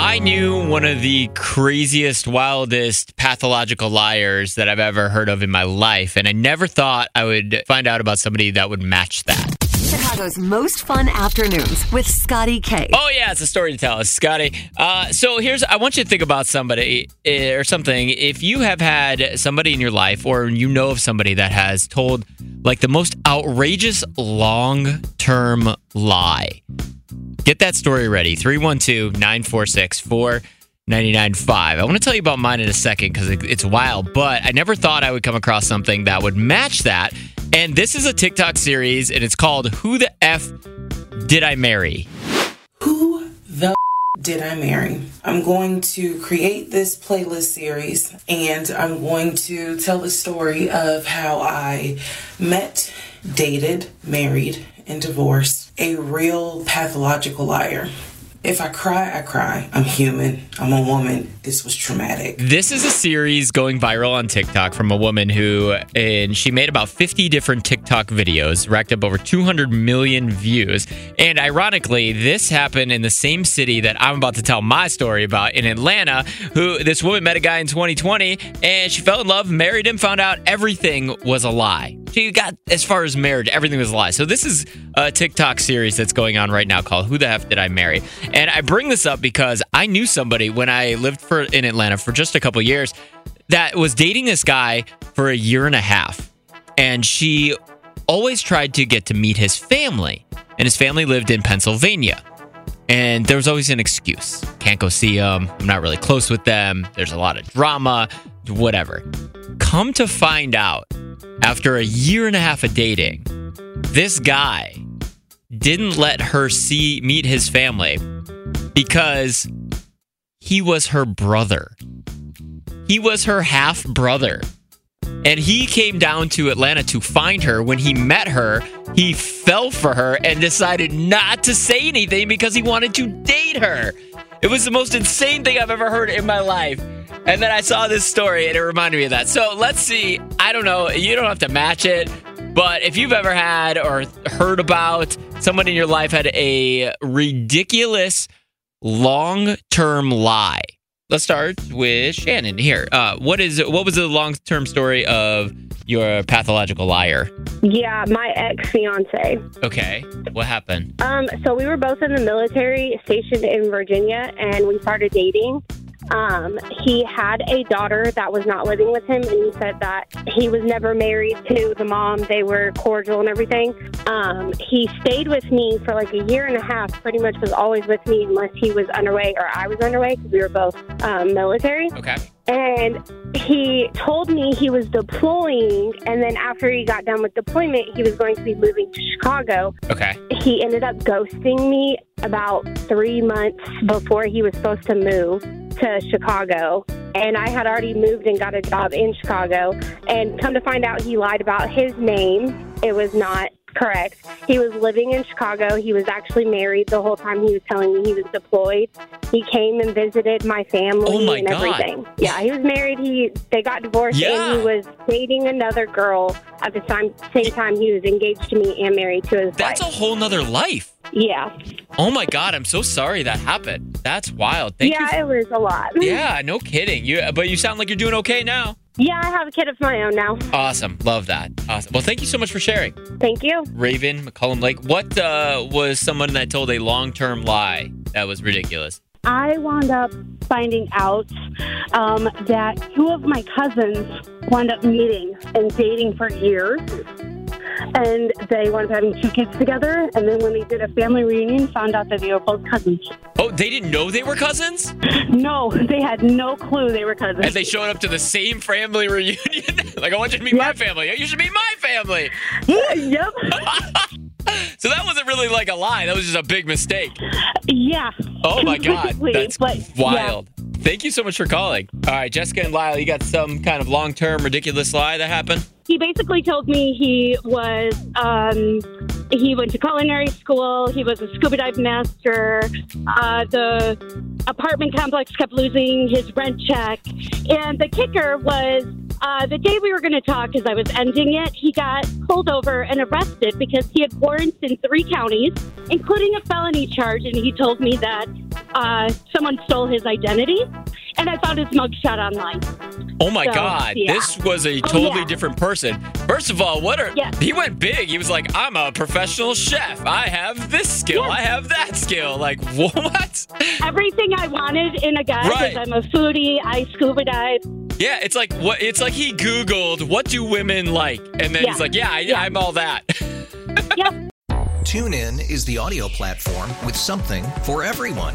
I knew one of the craziest, wildest, pathological liars that I've ever heard of in my life, and I never thought I would find out about somebody that would match that. Chicago's most fun afternoons with Scotty K. Oh yeah, it's a story to tell, us, Scotty. Uh, so here's, I want you to think about somebody eh, or something. If you have had somebody in your life, or you know of somebody that has told like the most outrageous long-term lie, get that story ready. 312-946-4995. I want to tell you about mine in a second because it's wild, but I never thought I would come across something that would match that. And this is a TikTok series, and it's called Who the F Did I Marry? Who the did I marry? I'm going to create this playlist series and I'm going to tell the story of how I met, dated, married, and divorced a real pathological liar. If I cry, I cry. I'm human. I'm a woman. This was traumatic. This is a series going viral on TikTok from a woman who, and she made about 50 different TikTok videos, racked up over 200 million views. And ironically, this happened in the same city that I'm about to tell my story about in Atlanta. Who this woman met a guy in 2020 and she fell in love, married him, found out everything was a lie. She got as far as marriage, everything was a lie. So this is a TikTok series that's going on right now called "Who the F Did I Marry?" And I bring this up because I knew somebody when I lived for in Atlanta for just a couple years that was dating this guy for a year and a half, and she always tried to get to meet his family, and his family lived in Pennsylvania. And there was always an excuse. Can't go see them. I'm not really close with them. There's a lot of drama, whatever. Come to find out, after a year and a half of dating, this guy didn't let her see meet his family because he was her brother. He was her half brother. And he came down to Atlanta to find her. When he met her, he fell for her and decided not to say anything because he wanted to date her. It was the most insane thing I've ever heard in my life. And then I saw this story and it reminded me of that. So let's see. I don't know. You don't have to match it. But if you've ever had or heard about someone in your life had a ridiculous long term lie. Let's start with Shannon here. Uh, what is what was the long term story of your pathological liar? Yeah, my ex fiance. Okay, what happened? Um, so we were both in the military, stationed in Virginia, and we started dating. Um, he had a daughter that was not living with him, and he said that he was never married to the mom. They were cordial and everything. Um, he stayed with me for like a year and a half, pretty much was always with me unless he was underway or I was underway because we were both um, military. Okay. And he told me he was deploying, and then after he got done with deployment, he was going to be moving to Chicago. Okay. He ended up ghosting me about three months before he was supposed to move to Chicago. And I had already moved and got a job in Chicago. And come to find out, he lied about his name. It was not correct. He was living in Chicago. He was actually married the whole time he was telling me he was deployed. He came and visited my family Oh, my and God. everything. Yeah, he was married. He they got divorced Yeah. and he was dating another girl at the time same time he was engaged to me and married to his That's a whole nother life. yeah. Oh my god, I'm so sorry that happened. That's wild. Thank yeah, you. it was a lot. yeah, no kidding. You, but you sound like you're doing okay now. Yeah, I have a kid of my own now. Awesome, love that. Awesome. Well, thank you so much for sharing, Thank you. Raven McCullom Lake. What uh, was someone that told a long-term lie that was ridiculous? I wound up finding out um, that two of my cousins wound up meeting and dating for years. And they wound up having two kids together. And then when they did a family reunion, found out that they were both cousins. Oh, they didn't know they were cousins, No, they had no clue they were cousins. and they showed up to the same family reunion. like, I want you to meet my family. You should meet my family. yep. So that wasn't really like a lie. That was just a big mistake. Yeah. Oh my god, that's but, yeah. wild. Thank you so much for calling. All right, Jessica and Lyle, you got some kind of long-term ridiculous lie that happened? He basically told me he was um, he went to culinary school. He was a scuba dive master. Uh, the apartment complex kept losing his rent check. And the kicker was uh, the day we were going to talk as i was ending it he got pulled over and arrested because he had warrants in three counties including a felony charge and he told me that uh, someone stole his identity, and I found his mugshot online. Oh my So, God, yeah. this was a Oh, totally yeah. different person. First of all, what are Yeah. he went big? He was like, I'm a professional chef. I have this skill. Yeah. I have that skill. Like, what? Everything I wanted in a guy Right. because I'm a foodie. I scuba dive. Yeah, it's like what it's like he Googled what do women like? And then Yeah. he's like, Yeah, I, Yeah. I'm all that. Yep. TuneIn is the audio platform with something for everyone.